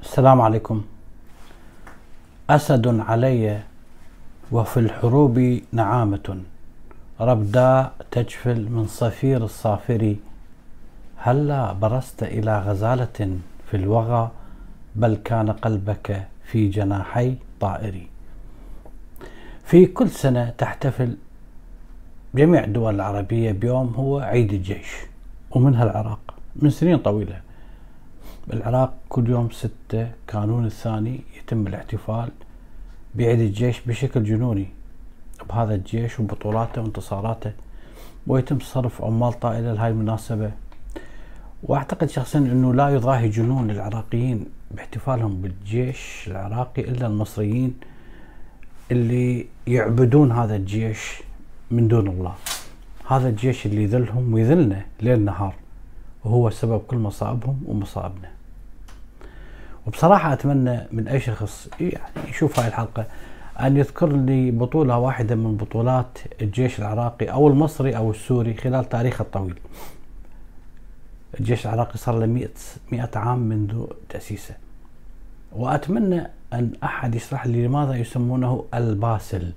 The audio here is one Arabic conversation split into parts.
السلام عليكم. أسد علي وفي الحروب نعامة. ربداء تجفل من صفير الصافر. هلا برست إلى غزالة في الوغى بل كان قلبك في جناحي طائري في كل سنة تحتفل جميع الدول العربية بيوم هو عيد الجيش ومنها العراق من سنين طويلة. بالعراق كل يوم ستة كانون الثاني يتم الاحتفال بعيد الجيش بشكل جنوني. بهذا الجيش وبطولاته وانتصاراته ويتم صرف عمال طائلة لهاي المناسبة. وأعتقد شخصيا إنه لا يضاهي جنون العراقيين باحتفالهم بالجيش العراقي إلا المصريين اللي يعبدون هذا الجيش من دون الله. هذا الجيش اللي يذلهم ويذلنا ليل نهار. وهو سبب كل مصائبهم ومصائبنا. وبصراحة أتمنى من أي شخص يعني يشوف هاي الحلقة أن يذكر لي بطولة واحدة من بطولات الجيش العراقي أو المصري أو السوري خلال تاريخه الطويل. الجيش العراقي صار له 100 100 عام منذ تأسيسه. وأتمنى أن أحد يشرح لي لماذا يسمونه الباسل.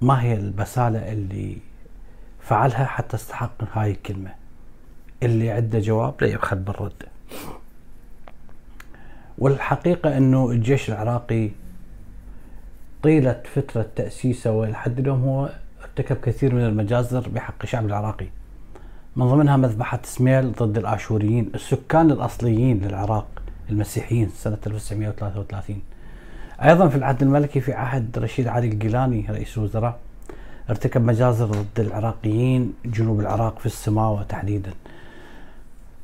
ما هي البسالة اللي فعلها حتى استحق هاي الكلمة؟ اللي عنده جواب لا يبخل بالرد. والحقيقة أنه الجيش العراقي طيلة فترة تأسيسه ولحد اليوم هو ارتكب كثير من المجازر بحق الشعب العراقي. من ضمنها مذبحة سميل ضد الآشوريين السكان الأصليين للعراق المسيحيين سنة 1933 أيضا في العهد الملكي في عهد رشيد علي الجيلاني رئيس الوزراء ارتكب مجازر ضد العراقيين جنوب العراق في السماوة تحديدا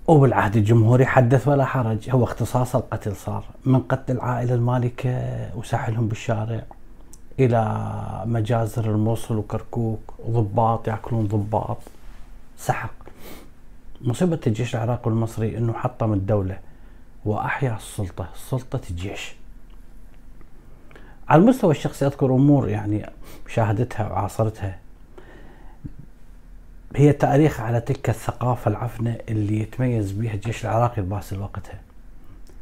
وبالعهد الجمهوري حدث ولا حرج. هو اختصاص القتل صار من قتل العائلة المالكة وسحلهم بالشارع إلى مجازر الموصل وكركوك ضباط يأكلون ضباط. سحق. مصيبة الجيش العراقي والمصري أنه حطم الدولة وأحيا السلطة سلطة الجيش. على المستوى الشخصي أذكر أمور يعني شاهدتها وعاصرتها. هي تاريخ على تلك الثقافة العفنة اللي يتميز بها الجيش العراقي الباسل وقتها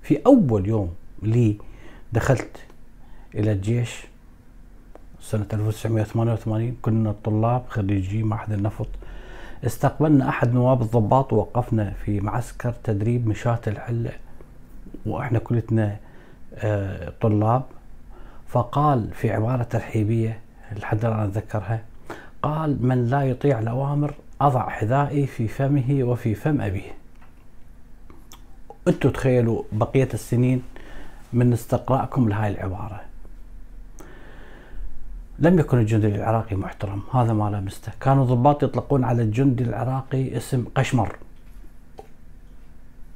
في أول يوم لي دخلت إلى الجيش سنة 1988 كنا طلاب خريجي معهد النفط. استقبلنا أحد نواب الضباط ووقفنا في معسكر تدريب مشاة الحلة وإحنا كلتنا آه، طلاب. فقال في عبارة ترحيبية لحد الآن أتذكرها قال من لا يطيع الأوامر أضع حذائي في فمه وفي فم أبيه. أنتوا تخيلوا بقية السنين من استقراءكم لهاي العبارة. لم يكن الجندي العراقي محترم هذا ما لمسته. كانوا الضباط يطلقون على الجندي العراقي اسم قشمر.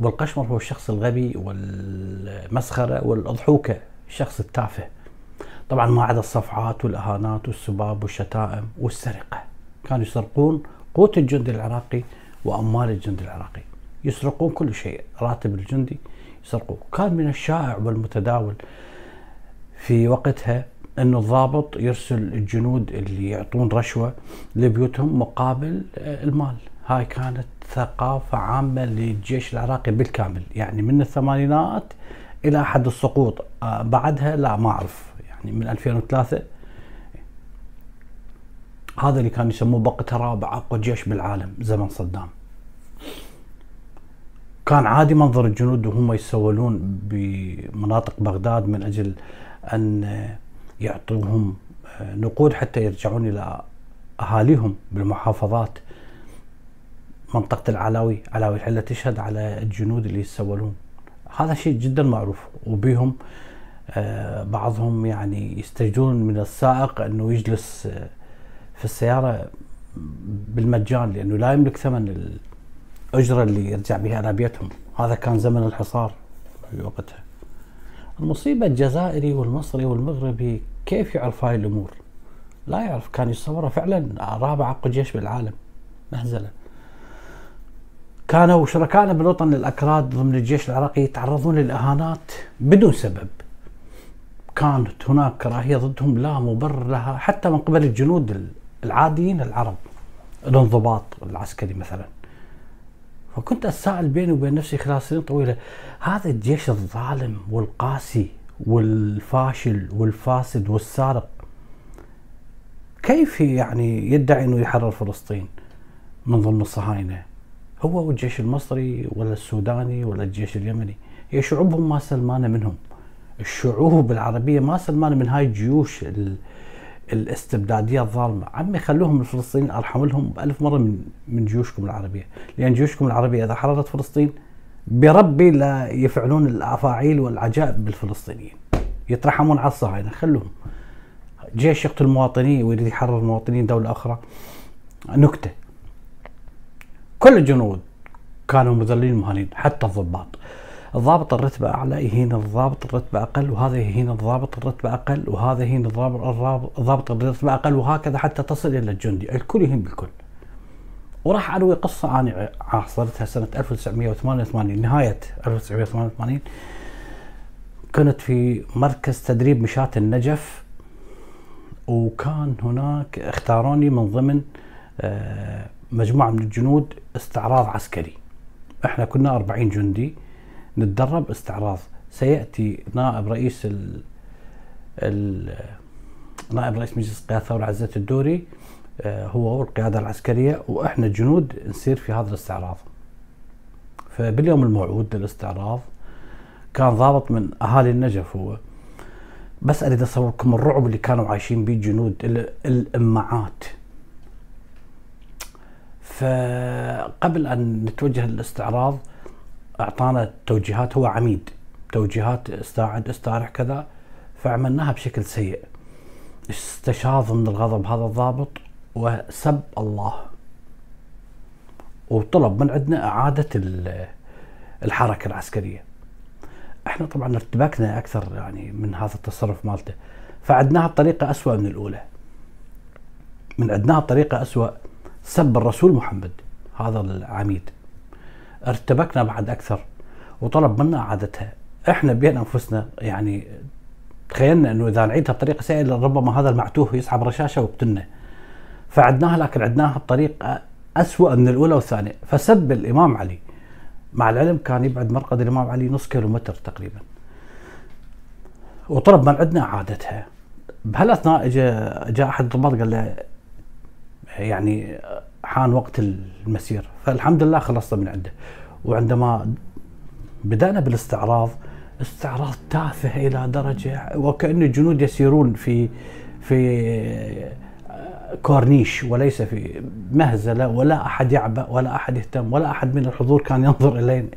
والقشمر هو الشخص الغبي والمسخرة والأضحوكة الشخص التافه. طبعا ما عدا الصفعات والإهانات والسباب والشتائم والسرقة. كانوا يسرقون قوت الجندي العراقي وأموال الجندي العراقي. يسرقون كل شيء راتب الجندي يسرقوه. كان من الشائع والمتداول في وقتها أن الضابط يرسل الجنود اللي يعطون رشوة لبيوتهم مقابل المال. هاي كانت ثقافة عامة للجيش العراقي بالكامل. يعني من الثمانينات إلى حد السقوط. آه، بعدها لا ما أعرف. يعني من 2003 هذا اللي كانوا يسموه بقتها رابع أقوى جيش بالعالم زمن صدام. كان عادي منظر الجنود وهم يتسولون بمناطق بغداد من أجل أن يعطوهم نقود حتى يرجعون إلى أهاليهم بالمحافظات. منطقة العلاوي علاوي الحلة تشهد على الجنود اللي يتسولون. هذا شيء جدا معروف وبيهم بعضهم يعني يستجدون من السائق إنه يجلس آه، في السيارة بالمجان لأنه لا يملك ثمن الأجرة اللي يرجع بها إلى بيتهم. هذا كان زمن الحصار في وقتها. المصيبة الجزائري والمصري والمغربي كيف يعرف هاي الأمور؟ لا يعرف. كان يتصورها فعلا رابع أقوى جيش بالعالم مهزلة كانوا شركائنا بالوطن الأكراد ضمن الجيش العراقي يتعرضون للإهانات بدون سبب. كانت هناك كراهية ضدهم لا مبرر لها حتى من قبل الجنود العاديين العرب الانضباط العسكري مثلا. فكنت أتساءل بيني وبين نفسي خلال سنين طويلة هذا الجيش الظالم والقاسي والفاشل والفاسد والسارق كيف يعني يدعي إنه يحرر فلسطين من ضمن الصهاينه؟ هو والجيش المصري ولا السوداني ولا الجيش اليمني؟ هي شعوبهم ما سلمانه منهم. الشعوب العربية ما سلمانه من هاي الجيوش الاستبدادية الظالمة. عمي خلوهم الفلسطينيين أرحم لهم بألف مرة من من جيوشكم العربية. لأن جيوشكم العربية إذا حررت فلسطين بربي لا يفعلون الأفاعيل والعجائب بالفلسطينيين. يترحمون على الصهاينة. خلوهم. جيش يقتل مواطنين ويريد يحرر مواطنين دولة أخرى. نكتة. كل الجنود كانوا مذلين مهانين حتى الضباط. الضابط الرتبة أعلى يهين الضابط الرتبة أقل وهذا يهين الضابط الرتبة أقل وهذا يهين الضابط الضابط الرتبة أقل وهكذا حتى تصل إلى الجندي. الكل يهين بالكل وراح أروي قصة أنا عاصرتها سنة 1988 نهاية 1988 كنت في مركز تدريب مشاة النجف وكان هناك اختاروني من ضمن آه، مجموعة من الجنود استعراض عسكري. إحنا كنا 40 جندي. نتدرب استعراض. سيأتي نائب رئيس ال ال نائب رئيس مجلس قياده الثورة عزت الدوري آه، هو والقيادة العسكرية وإحنا الجنود نسير في هذا الاستعراض. فباليوم الموعود للاستعراض كان ضابط من أهالي النجف هو. بس أريد اصوركم الرعب اللي كانوا عايشين به الجنود الأمعات. فقبل أن نتوجه للاستعراض أعطانا توجيهات هو عميد. توجيهات استاعد استارح كذا فعملناها بشكل سيء. استشاظ من الغضب هذا الضابط وسب الله. وطلب من عندنا إعادة الحركة العسكرية. إحنا طبعا ارتبكنا أكثر يعني من هذا التصرف مالته. فعدناها بطريقة اسوء من الأولى. من عدناها بطريقة اسوء سب الرسول محمد هذا العميد. ارتبكنا بعد أكثر وطلب منا اعادتها إحنا بين أنفسنا يعني تخيلنا إنه إذا نعيدها بطريقة سيئه ربما هذا المعتوه يسحب رشاشة ويقتلنا فعدناها لكن عدناها بطريقة اسوء من الأولى والثانية. فسب الإمام علي. مع العلم كان يبعد مرقد الإمام علي نص كيلومتر تقريبا. وطلب من عندنا اعادتها بهالأثناء جاء جاء أحد الضباط قال له يعني حان وقت المسير. فالحمد لله خلصنا من عنده. وعندما بدأنا بالاستعراض استعراض تافه إلى درجة وكأن الجنود يسيرون في في كورنيش وليس في مهزلة ولا أحد يعبأ ولا أحد يهتم ولا أحد من الحضور كان ينظر إلينا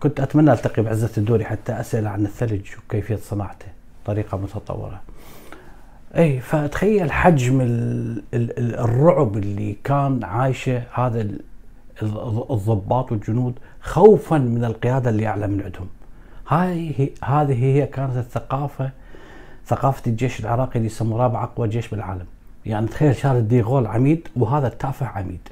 كنت أتمنى ألتقي بعزة الدوري حتى أسأل عن الثلج وكيفية صناعته. طريقة متطورة. اي فتخيل حجم الرعب اللي كان عايشه هذا الضباط والجنود خوفا من القيادة اللي أعلى من عندهم. هاي هذه هي كانت الثقافة ثقافة الجيش العراقي اللي يسموه رابع اقوى جيش بالعالم. يعني تخيل شارد ديغول عميد وهذا التافه عميد.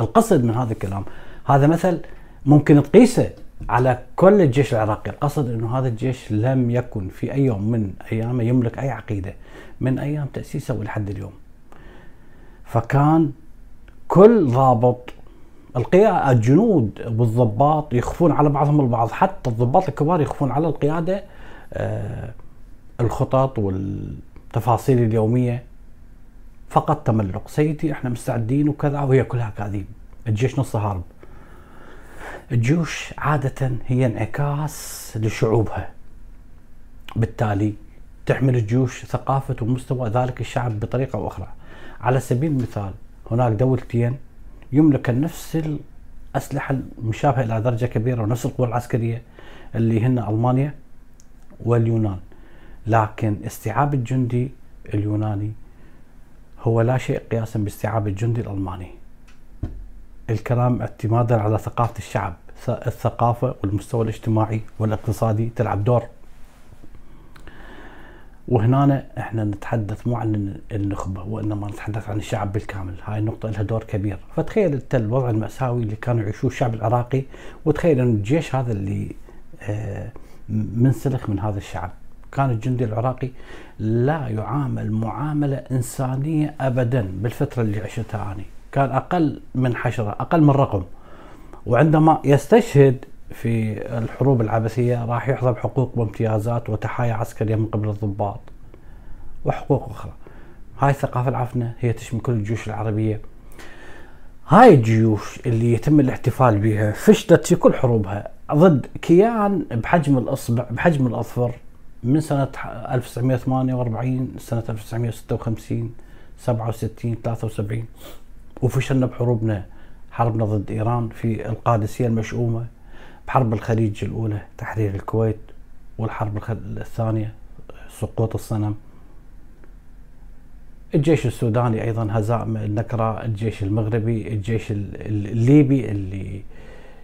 القصد من هذا الكلام هذا مثل ممكن تقيسه على كل الجيش العراقي. القصد إنه هذا الجيش لم يكن في أي يوم من ايامه يملك أي عقيدة من أيام تأسيسه ولحد اليوم. فكان كل ضابط القيادة الجنود والضباط يخفون على بعضهم البعض حتى الضباط الكبار يخفون على القيادة آه الخطط والتفاصيل اليومية. فقط تملق سيدي إحنا مستعدين وكذا وهي كلها كاذيب. الجيش نص هارب. الجيوش عادة هي انعكاس لشعوبها. بالتالي تحمل الجيوش ثقافة ومستوى ذلك الشعب بطريقة أو أخرى. على سبيل المثال هناك دولتين يملك نفس الأسلحة المشابهة إلى درجة كبيرة ونفس القوى العسكرية اللي هن ألمانيا واليونان. لكن استيعاب الجندي اليوناني هو لا شيء قياسا باستيعاب الجندي الألماني. الكلام اعتمادا على ثقافة الشعب الثقافة والمستوى الاجتماعي والاقتصادي تلعب دور. وهنا إحنا نتحدث مو عن النخبة وإنما نتحدث عن الشعب بالكامل. هاي النقطة لها دور كبير. فتخيل أنت الوضع المأساوي اللي كانوا يعيشوه الشعب العراقي وتخيل أن الجيش هذا اللي آه، منسلخ من هذا الشعب. كان الجندي العراقي لا يعامل معاملة إنسانية أبدا بالفترة اللي عشتها أنا. كان أقل من حشرة أقل من رقم. وعندما يستشهد في الحروب العبثية راح يحظى بحقوق وامتيازات وتحايا عسكرية من قبل الضباط وحقوق أخرى. هاي الثقافة العفنة هي تشمل كل الجيوش العربية. هاي الجيوش اللي يتم الاحتفال بها فشلت في كل حروبها ضد كيان بحجم الأصبع بحجم الأظفر من سنة 1948 سنة 1956 67 73 وفشلنا بحروبنا حربنا ضد إيران في القادسية المشؤومة بحرب الخليج الأولى تحرير الكويت والحرب الثانية سقوط الصنم. الجيش السوداني أيضا هزائم النكراء الجيش المغربي الجيش الليبي اللي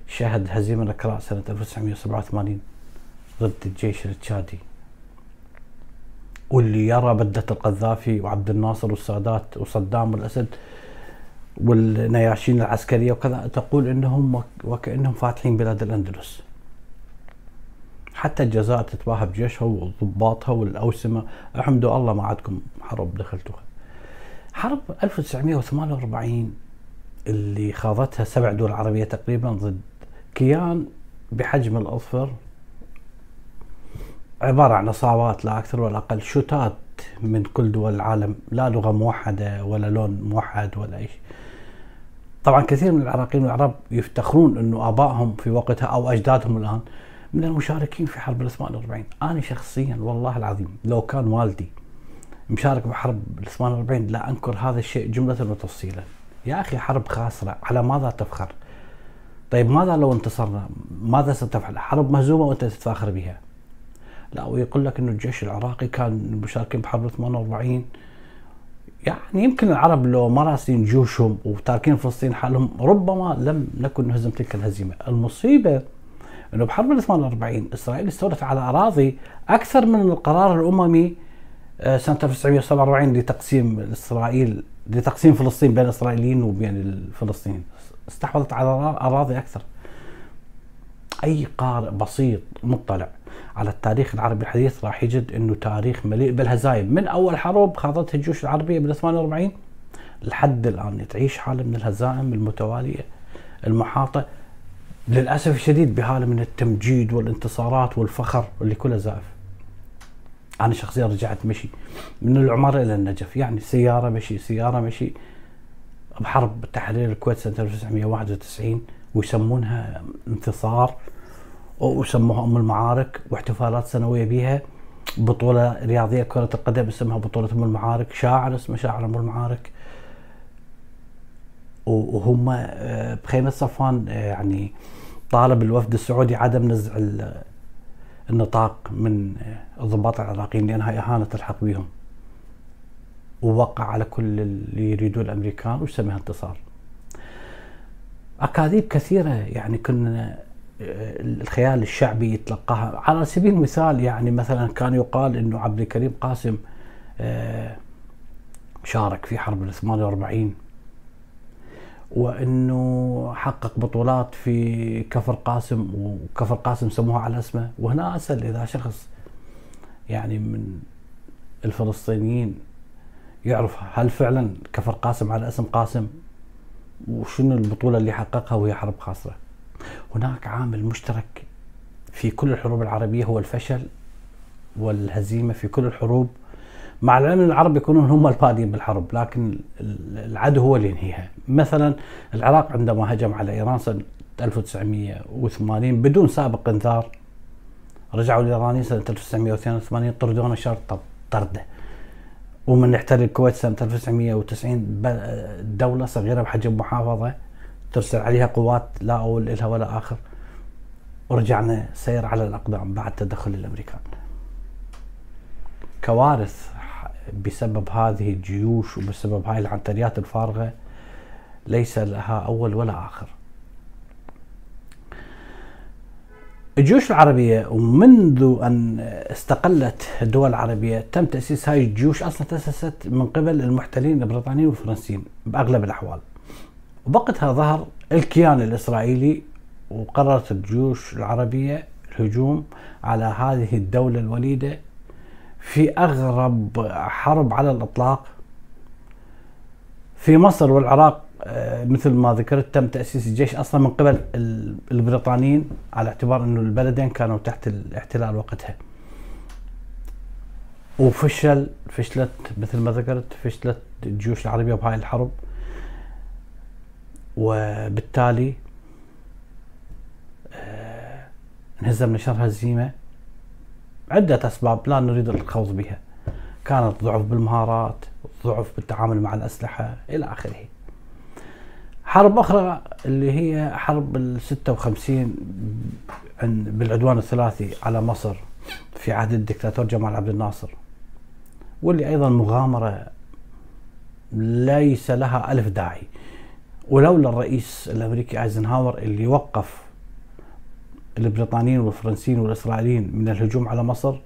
شهد هزيمة نكراء سنة 1987 ضد الجيش التشادي. واللي يرى بدة القذافي وعبد الناصر والسادات وصدام والأسد والنياشين العسكرية وكذا تقول إنهم وكأنهم فاتحين بلاد الأندلس. حتى الجزائر تتباهى بجيشها وضباطها والأوسمة. أحمدوا الله ما عندكم حرب دخلتوها حرب 1948 اللي خاضتها سبع دول عربية تقريبا ضد كيان بحجم الأظفر عبارة عن عصابات لا أكثر ولا أقل. شتات من كل دول العالم لا لغة موحدة ولا لون موحد ولا أي شيء طبعا كثير من العراقيين والعرب يفتخرون أنه آبائهم في وقتها أو أجدادهم الآن من المشاركين في حرب ال 48 أنا شخصيا والله العظيم لو كان والدي مشارك بحرب ال 48 لا أنكر هذا الشيء جملة وتفصيلا يا أخي حرب خاسرة على ماذا تفخر؟ طيب ماذا لو انتصرنا؟ ماذا ستفعل؟ حرب مهزومة وأنت تتفاخر بها. لا ويقول لك إنه الجيش العراقي كان مشاركين بحرب 48 يعني يمكن العرب لو ما راسين جيوشهم وتاركين فلسطين حالهم ربما لم نكن نهزم تلك الهزيمة، المصيبة إنه بحرب ال 48 إسرائيل استولت على أراضي أكثر من القرار الأممي آه، سنة 1947 لتقسيم إسرائيل لتقسيم فلسطين بين الإسرائيليين وبين الفلسطينيين. استحوذت على أراضي أكثر. أي قارئ بسيط مطلع على التاريخ العربي الحديث راح يجد أنه تاريخ مليء بالهزايم. من أول حروب خاضتها الجيوش العربية بال 48 لحد الآن تعيش حالة من الهزائم المتوالية المحاطة. للأسف الشديد بحالة من التمجيد والانتصارات والفخر اللي كلها زائف. أنا شخصيا رجعت مشي من العماره إلى النجف يعني سيارة مشي سيارة مشي بحرب تحرير الكويت سنة 1991 ويسمونها انتصار. وسموها أم المعارك واحتفالات سنوية بها بطولة رياضية كرة القدم أسمها بطولة أم المعارك. شاعر اسمه شاعر أم المعارك. وهم آه، بخيمة صفوان آه، يعني طالب الوفد السعودي عدم نزع النطاق من الضباط العراقيين لأنها إهانة تلحق بهم. ووقع على كل اللي يريدون الأمريكان وسميها انتصار. أكاذيب كثيرة يعني كنا الخيال الشعبي يتلقاها. على سبيل المثال يعني مثلا كان يقال إنه عبد الكريم قاسم آه، شارك في حرب ال 48 وإنه حقق بطولات في كفر قاسم وكفر قاسم سموها على اسمه. وهنا أسأل إذا شخص يعني من الفلسطينيين يعرف هل فعلا كفر قاسم على اسم قاسم وشنو البطولة اللي حققها وهي حرب خاصه هناك عامل مشترك في كل الحروب العربية هو الفشل والهزيمة في كل الحروب. مع العلم أن العرب يكونون هم البادين بالحرب لكن العدو هو اللي ينهيها. مثلا العراق عندما هجم على إيران سنة 1980 بدون سابق إنذار رجعوا الايرانيين سنة 1982 طردونا شرط طرده. ومن احتل الكويت سنة 1990 دولة صغيرة بحجم محافظة. ترسل عليها قوات لا أول لها ولا آخر. ورجعنا سير على الأقدام بعد تدخل الأمريكان. كوارث بسبب هذه الجيوش وبسبب هاي العنتريات الفارغة ليس لها أول ولا آخر. الجيوش العربية ومنذ أن استقلت الدول العربية تم تأسيس هاي الجيوش أصلا تأسست من قبل المحتلين البريطانيين والفرنسيين بأغلب الأحوال. وبقتها ظهر الكيان الإسرائيلي وقررت الجيوش العربية الهجوم على هذه الدولة الوليدة في أغرب حرب على الإطلاق في مصر والعراق آه، مثل ما ذكرت تم تأسيس الجيش أصلا من قبل البريطانيين على اعتبار إنه البلدين كانوا تحت الاحتلال وقتها. وفشل فشلت مثل ما ذكرت فشلت الجيوش العربية بهاي الحرب وبالتالي آه، انهزم نشر هزيمة عدة أسباب لا نريد الخوض بها. كانت ضعف بالمهارات، ضعف بالتعامل مع الأسلحة إلى آخره. حرب أخرى اللي هي حرب ال 56 بالعدوان الثلاثي على مصر في عهد الدكتاتور جمال عبد الناصر واللي أيضا مغامرة ليس لها ألف داعي ولولا الرئيس الأمريكي أيزنهاور اللي وقف البريطانيين والفرنسيين والإسرائيليين من الهجوم على مصر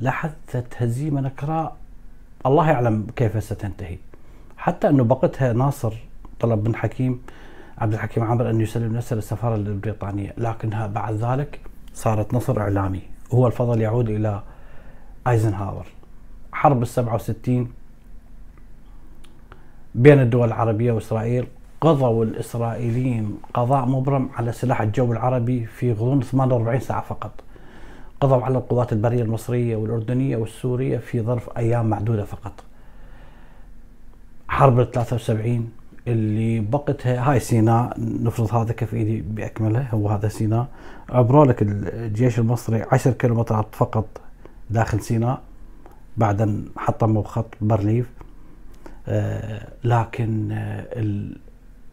لحدثت هزيمه نكراء الله يعلم كيف ستنتهي. حتى أنه بقتها ناصر طلب من حكيم عبد الحكيم عامر أن يسلم نفسه للسفارة البريطانية لكنها بعد ذلك صارت نصر إعلامي. هو الفضل يعود إلى أيزنهاور. حرب ال 67 بين الدول العربية وإسرائيل قضوا الإسرائيليين قضاء مبرم على سلاح الجو العربي في غضون 48 ساعة فقط. قضوا على القوات البرية المصرية والأردنية والسورية في ظرف أيام معدودة فقط. حرب ال 73 اللي بقتها هاي سيناء نفرض هذا كف إيدي بأكمله هو هذا سيناء عبروا لك الجيش المصري 10 كيلومترات فقط داخل سيناء بعد ان حطموا خط برليف آه لكن آه.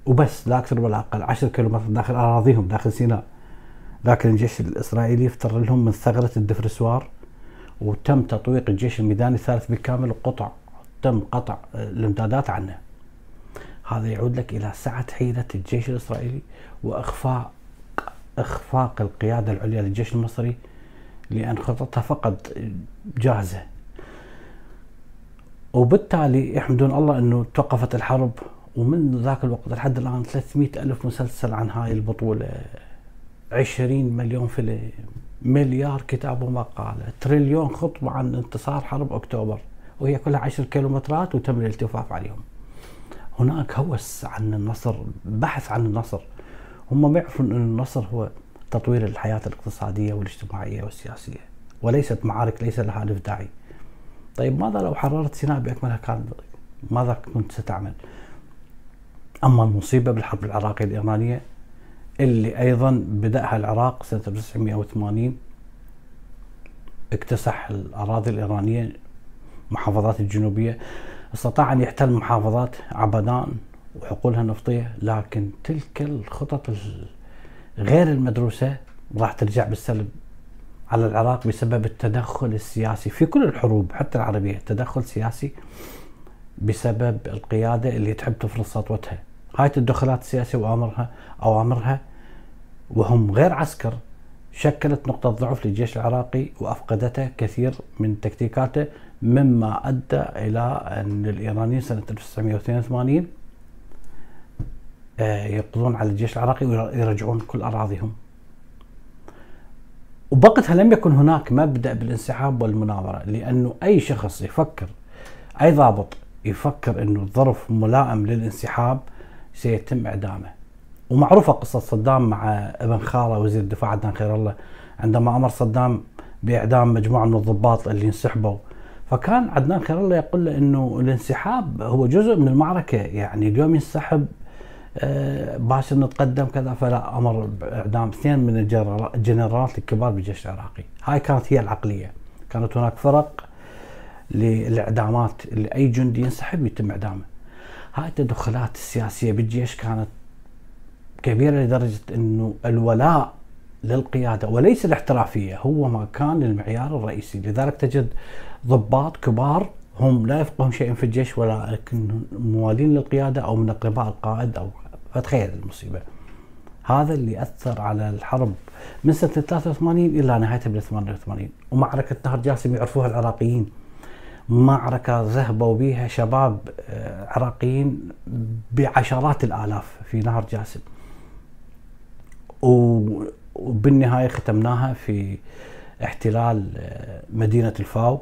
وبس لا أكثر ولا أقل. 10 كيلومتر داخل اراضيهم داخل سيناء. لكن الجيش الإسرائيلي افتر لهم من ثغرة الدفرسوار وتم تطويق الجيش الميداني الثالث بالكامل وقطع تم قطع الامدادات عنه. هذا يعود لك إلى سعة حيلة الجيش الإسرائيلي وإخفاء إخفاق القيادة العليا للجيش المصري لأن خططها فقط جاهزة. وبالتالي يحمدون الله إنه توقفت الحرب ومن ذاك الوقت لحد الآن 300 ألف مسلسل عن هاي البطولة. 20 مليون فيلم مليار كتاب ومقاله تريليون خطبة عن انتصار حرب أكتوبر. وهي كلها 10 كيلومترات وتم الالتفاف عليهم. هناك هوس عن النصر بحث عن النصر. هم ما يعرفون أن النصر هو تطوير الحياة الاقتصادية والاجتماعية والسياسية. وليست معارك ليس لها ألف داعي. طيب ماذا لو حررت سيناء بأكملها؟ كان ماذا كنت ستعمل؟ أما المصيبة بالحرب العراقية الإيرانية اللي أيضا بدأها العراق سنة 1980 اكتسح الأراضي الإيرانية محافظات الجنوبية. استطاع أن يحتل محافظات عبدان وحقولها النفطية لكن تلك الخطط غير المدروسة راح ترجع بالسلب على العراق بسبب التدخل السياسي في كل الحروب حتى العربية تدخل سياسي بسبب القيادة اللي تحب تفرض سطوتها. هاي التدخلات السياسية وأمرها أوامرها وهم غير عسكر شكلت نقطة ضعف للجيش العراقي وأفقدته كثير من تكتيكاته مما أدى إلى أن الإيرانيين سنة 1982 آه، يقضون على الجيش العراقي ويرجعون كل أراضيهم. وبوقتها لم يكن هناك مبدأ بالانسحاب والمناورة لأنه أي شخص يفكر أي ضابط يفكر أنه الظرف ملائم للانسحاب سيتم إعدامه. ومعروفة قصة صدام مع ابن خالة وزير الدفاع عدنان خير الله عندما أمر صدام بإعدام مجموعة من الضباط اللي انسحبوا. فكان عدنان خير الله يقول له إنه الانسحاب هو جزء من المعركة يعني اليوم ينسحب آه، باش نتقدم كذا فلا أمر بإعدام اثنين من الجنرالات الكبار بالجيش العراقي. هاي كانت هي العقلية. كانت هناك فرق للإعدامات اللي اي جندي ينسحب يتم إعدامه. هاي التدخلات السياسية بالجيش كانت كبيرة لدرجة إنه الولاء للقيادة وليس الاحترافية هو ما كان المعيار الرئيسي لذلك تجد ضباط كبار هم لا يفقهون شيئا في الجيش ولكن موالين للقيادة أو من اقرباء القائد أو فتخيل المصيبة. هذا اللي أثر على الحرب من سنة 83 إلى نهايتها بال 88 ومعركة نهر جاسم يعرفوها العراقيين. معركة ذهبوا بها شباب آه، عراقيين بعشرات الآلاف في نهر جاسم. وبالنهاية ختمناها في احتلال آه، مدينة الفاو.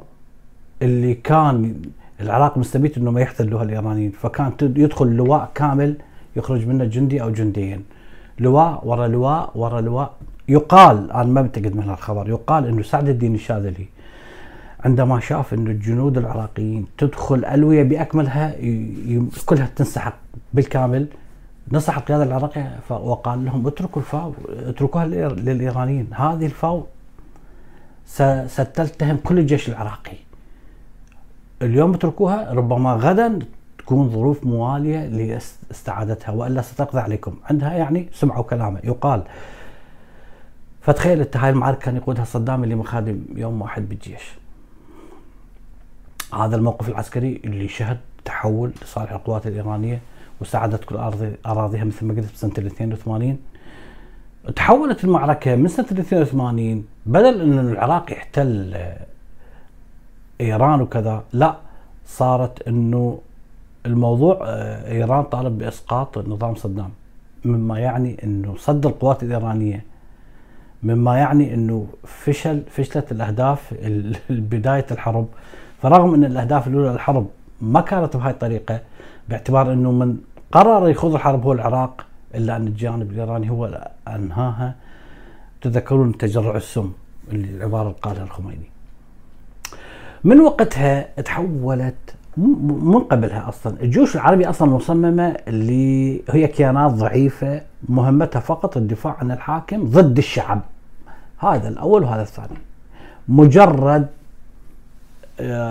اللي كان العراق مستميت إنه ما يحتلوها الإيرانيين فكان يدخل لواء كامل يخرج منه جندي أو جنديين. لواء ورا لواء ورا لواء. يقال أنا ما متأكد من هالخبر يقال إنه سعد الدين الشاذلي عندما شاف انه الجنود العراقيين تدخل ألوية بأكملها كلها تنسحق بالكامل. نصح القياده العراقيه وقال لهم اتركوا الفاو اتركوها للإيرانيين. هذه الفاو ستلتهم كل الجيش العراقي. اليوم اتركوها ربما غدا تكون ظروف موالية لاستعادتها وإلا ستقضي عليكم. عندها يعني سمعوا كلامه. يقال فتخيل هاي المعارك كان يقودها صدام اللي مخادم يوم واحد بالجيش. هذا الموقف العسكري اللي شهد تحول لصالح القوات الإيرانية وساعدت كل أراضيها مثل ما قلت بسنة 82 تحولت المعركة من سنة 82 بدل إن العراق يحتل إيران وكذا لا صارت إنه الموضوع آه، إيران طالب بإسقاط نظام صدام. مما يعني إنه صد القوات الإيرانية. مما يعني إنه فشل فشلت الأهداف بداية الحرب. فرغم أن الأهداف الأولى للحرب ما كانت بهاي الطريقة باعتبار أنه من قرر يخوض الحرب هو العراق إلا أن الجانب الإيراني هو أنهاها. تذكرون تجرع السم اللي العباره اللي قالها الخميني. من وقتها تحولت من قبلها أصلا. الجيوش العربية أصلا مصممة اللي هي كيانات ضعيفة مهمتها فقط الدفاع عن الحاكم ضد الشعب. هذا الأول وهذا الثاني. مجرد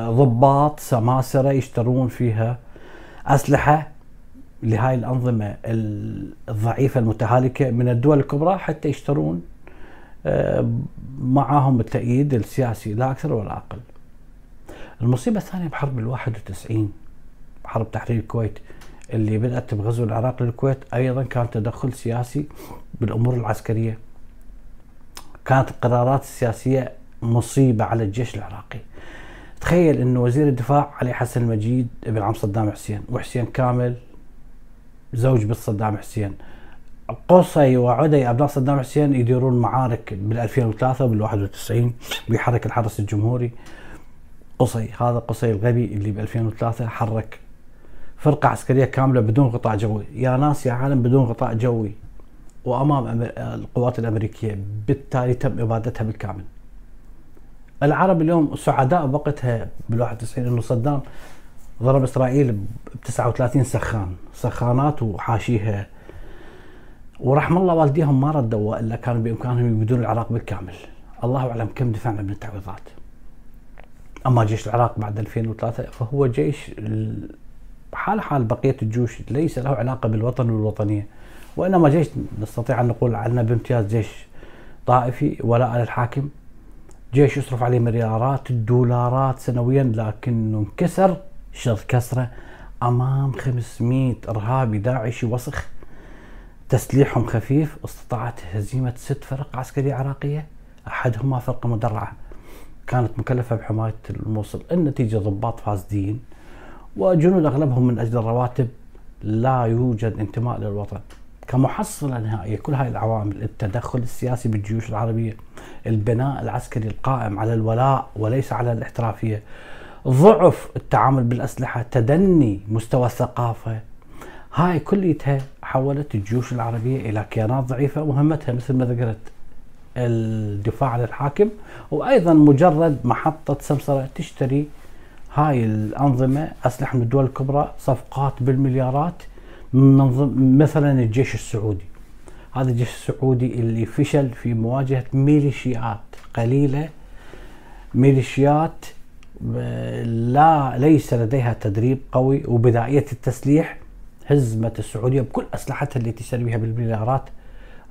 ضباط سماسرة يشترون فيها أسلحة لهاي الأنظمة الضعيفة المتهالكة من الدول الكبرى حتى يشترون آه، معاهم التأييد السياسي لا أكثر ولا أقل. المصيبة الثانية بحرب ال 91 حرب تحرير الكويت اللي بدأت بغزو العراق للكويت أيضا كان تدخل سياسي بالأمور العسكرية. كانت القرارات السياسية مصيبة على الجيش العراقي. تخيل إنه وزير الدفاع علي حسن المجيد ابن عم صدام حسين وحسين كامل زوج بنت صدام حسين. قصي وعدي أبناء صدام حسين يديرون معارك بال 2003 وبال 91 بيحرك الحرس الجمهوري. قصي هذا قصي الغبي اللي ب 2003 حرك فرقة عسكرية كاملة بدون غطاء جوي. يا ناس يا عالم بدون غطاء جوي. وأمام القوات الأمريكية بالتالي تم إبادتها بالكامل. العرب اليوم سعداء بوقتها بال 91 إنه صدام ضرب إسرائيل ب 39 سخان. سخانات وحاشيها. ورحم الله والديهم ما ردوا إلا كان بإمكانهم يبيدون العراق بالكامل. الله أعلم كم دفعنا من التعويضات. أما جيش العراق بعد 2003 فهو جيش حال حال بقية الجيوش ليس له علاقة بالوطن والوطنية. وإنما جيش نستطيع أن نقول عنه بامتياز جيش طائفي ولاء للحاكم جيش يصرف عليه مليارات الدولارات سنويا لكنه انكسر شر كسره أمام 500 إرهابي داعشي وسخ تسليحهم خفيف استطاعت هزيمة ست فرق عسكرية عراقية أحدهما فرقة مدرعة. كانت مكلفة بحماية الموصل. النتيجة ضباط فاسدين وجنود أغلبهم من أجل الرواتب لا يوجد انتماء للوطن. كمحصلة نهائية كل هاي العوامل التدخل السياسي بالجيوش العربية البناء العسكري القائم على الولاء وليس على الاحترافية ضعف التعامل بالأسلحة تدني مستوى الثقافة هاي كليتها حولت الجيوش العربية إلى كيانات ضعيفة مهمتها مثل ما ذكرت الدفاع عن الحاكم وأيضا مجرد محطة سمسرة تشتري هاي الأنظمة أسلحة من الدول الكبرى صفقات بالمليارات مثلا الجيش السعودي هذا الجيش السعودي اللي فشل في مواجهة ميليشيات قليلة ميليشيات لا ليس لديها تدريب قوي وبدائية التسليح هزمت السعودية بكل أسلحتها اللي تشتري بها بالمليارات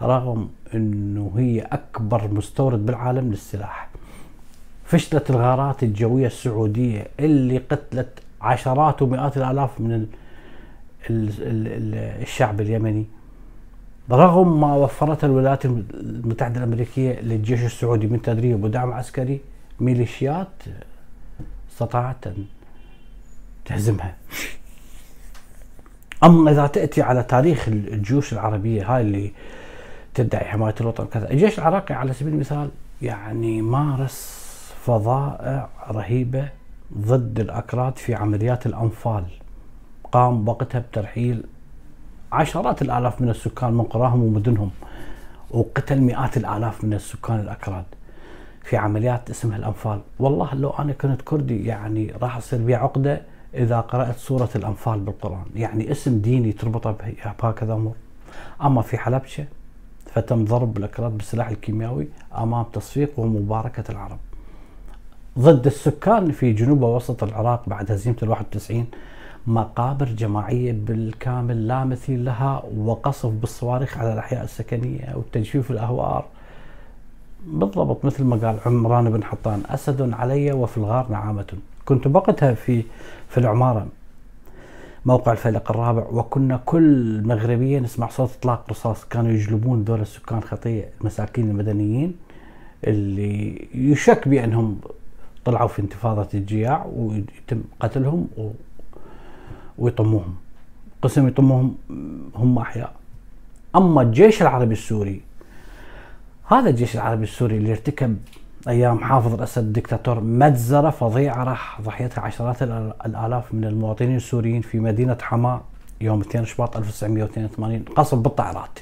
رغم إنه هي أكبر مستورد بالعالم للسلاح. فشلت الغارات الجوية السعودية اللي قتلت عشرات ومئات الآلاف من الشعب اليمني رغم ما وفرته الولايات المتحدة الأمريكية للجيش السعودي من تدريب ودعم عسكري ميليشيات استطاعت أن تهزمها. أما إذا تأتي على تاريخ الجيوش العربية هاي اللي تدعي حماية الوطن كذا، الجيش العراقي على سبيل المثال يعني مارس فظائع رهيبة ضد الأكراد في عمليات الأنفال. قام وقتها بترحيل عشرات الآلاف من السكان من قراهم ومدنهم وقتل مئات الآلاف من السكان الأكراد في عمليات اسمها الأنفال. والله لو أنا كنت كردي يعني راح أصير بي عقدة إذا قرأت سورة الأنفال بالقرآن. يعني اسم ديني تربطه بهكذا أمور. أما في حلبشة فتم ضرب الاكراد بالسلاح الكيميائي أمام تصفيق ومباركة العرب. ضد السكان في جنوب ووسط العراق بعد هزيمة ال 91 مقابر جماعية بالكامل لا مثيل لها وقصف بالصواريخ على الأحياء السكنية وتجفيف الأهوار. بالضبط مثل ما قال عمران بن حطان أسد علي وفي الغار نعامة. كنت بقتها في في العمارة. موقع الفلق الرابع. وكنا كل مغربيه نسمع صوت إطلاق رصاص. كانوا يجلبون دول السكان خطيه المساكين المدنيين اللي يشك بأنهم طلعوا في انتفاضة الجياع ويتم قتلهم و... ويطموهم. قسم يطموهم هم أحياء. أما الجيش العربي السوري هذا الجيش العربي السوري اللي ارتكب أيام حافظ الأسد دكتاتور مجزره فظيعة راح ضحيتها عشرات الآلاف من المواطنين السوريين في مدينة حماة يوم 2 شباط 1982 قصف بالطائرات.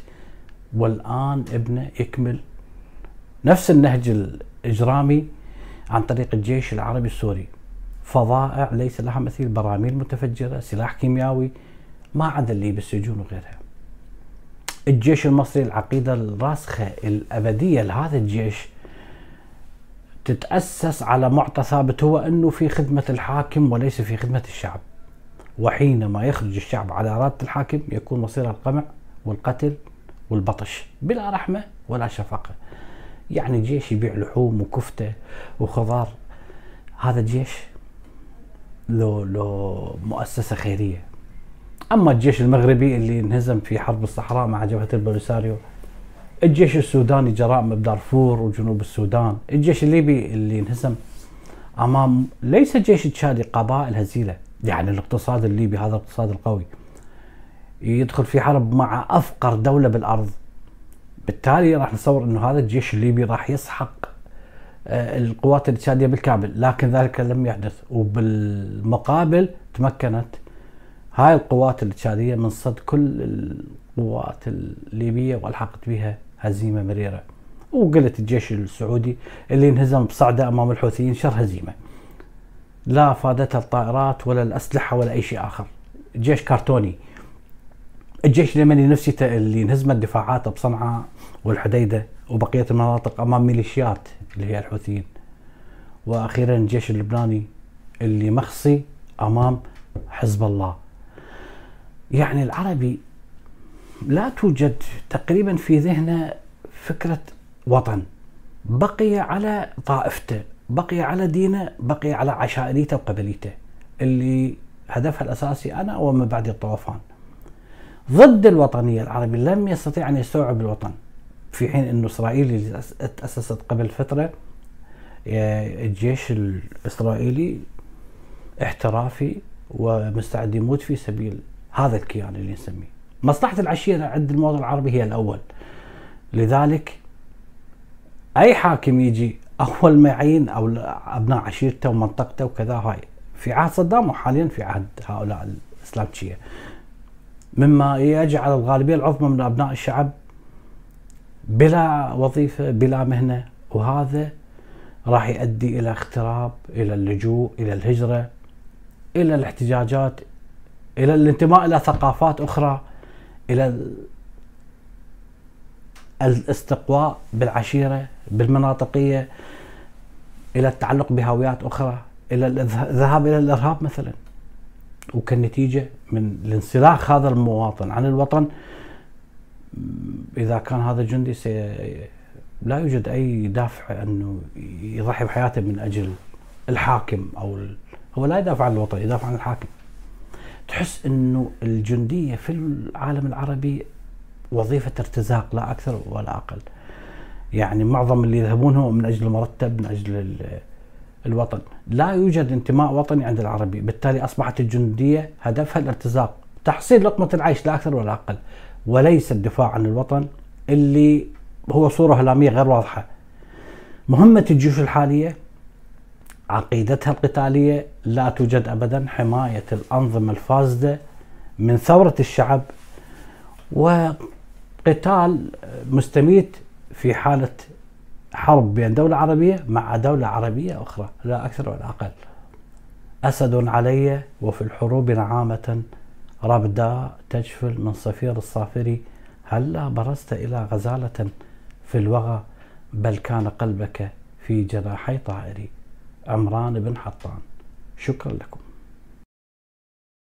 والآن ابنه يكمل نفس النهج الإجرامي عن طريق الجيش العربي السوري. فظائع ليس لها مثيل براميل متفجرة سلاح كيميائي ما عدا اللي بالسجون وغيرها. الجيش المصري العقيدة الراسخة الأبدية لهذا الجيش تتأسس على معطى ثابت هو أنه في خدمة الحاكم وليس في خدمة الشعب. وحينما يخرج الشعب على إرادة الحاكم يكون مصير القمع والقتل والبطش بلا رحمة ولا شفقة. يعني جيش يبيع لحوم وكفتة وخضار. هذا جيش لو لو مؤسسة خيرية. أما الجيش المغربي اللي انهزم في حرب الصحراء مع جبهة البوليساريو الجيش السوداني جرائم بدارفور وجنوب السودان الجيش الليبي اللي انهزم أمام ليس جيش تشادي قبائل هزيله يعني الاقتصاد الليبي هذا الاقتصاد القوي. يدخل في حرب مع أفقر دولة بالأرض. بالتالي راح نصور إنه هذا الجيش الليبي راح يسحق القوات التشاديه بالكامل لكن ذلك لم يحدث. وبالمقابل تمكنت هاي القوات التشادية من صد كل القوات الليبية والحقت بها هزيمة مريرة. وقلت الجيش السعودي اللي انهزم بصعدة أمام الحوثيين شر هزيمة. لا فادتها الطائرات ولا الأسلحة ولا أي شيء آخر. جيش كرتوني الجيش اليمني نفسه اللي انهزمت دفاعاته بصنعاء والحديدة وبقية المناطق أمام ميليشيات اللي هي الحوثيين. وأخيرا الجيش اللبناني اللي مخصي أمام حزب الله. يعني العربي لا توجد تقريبا في ذهنه فكرة وطن. بقي على طائفته بقي على دينه بقي على عشائريته وقبليته اللي هدفها الأساسي أنا ومن بعد الطوفان. ضد الوطنية العربي لم يستطيع أن يستوعب الوطن. في حين أنه إسرائيل اللي تأسست قبل فترة الجيش الإسرائيلي احترافي ومستعد يموت في سبيل هذا الكيان اللي نسميه. مصلحة العشيرة عند المواطن العربي هي الأول. لذلك أي حاكم يجي أول ما يعين أو أبناء عشيرته ومنطقته وكذا هاي في عهد صدام وحاليا في عهد هؤلاء الإسلامتشية مما يجعل الغالبية العظمى من أبناء الشعب بلا وظيفة بلا مهنة. وهذا راح يؤدي إلى اغتراب إلى اللجوء إلى الهجرة إلى الاحتجاجات إلى الانتماء إلى ثقافات أخرى إلى الاستقواء بالعشيرة بالمناطقية إلى التعلق بهويات أخرى إلى الذهاب إلى الإرهاب مثلا. وكالنتيجة من الانسلاخ هذا المواطن عن الوطن إذا كان هذا جندي سي لا يوجد أي دافع أنه يضحي بحياته من أجل الحاكم أو هو لا يدافع عن الوطن يدافع عن الحاكم. تحس أنه الجندية في العالم العربي وظيفة ارتزاق لا أكثر ولا أقل. يعني معظم اللي يذهبون هو من أجل المرتب من أجل الوطن، لا يوجد انتماء وطني عند العربي، بالتالي أصبحت الجندية هدفها الارتزاق، تحصيل لقمة العيش لا أكثر ولا أقل، وليس الدفاع عن الوطن اللي هو صورة هلاميه غير واضحة. مهمة الجيوش الحالية عقيدتها القتالية لا توجد أبدا حماية الأنظمة الفاسدة من ثورة الشعب وقتال مستميت في حالة حرب بين دولة عربية مع دولة عربية أخرى لا أكثر ولا أقل أسد علي وفي الحروب نعامة ربدا تجفل من صفير الصافري هلا برزت إلى غزالة في الوغى؟ بل كان قلبك في جناحي طائري. عمران بن حطان. شكرا لكم.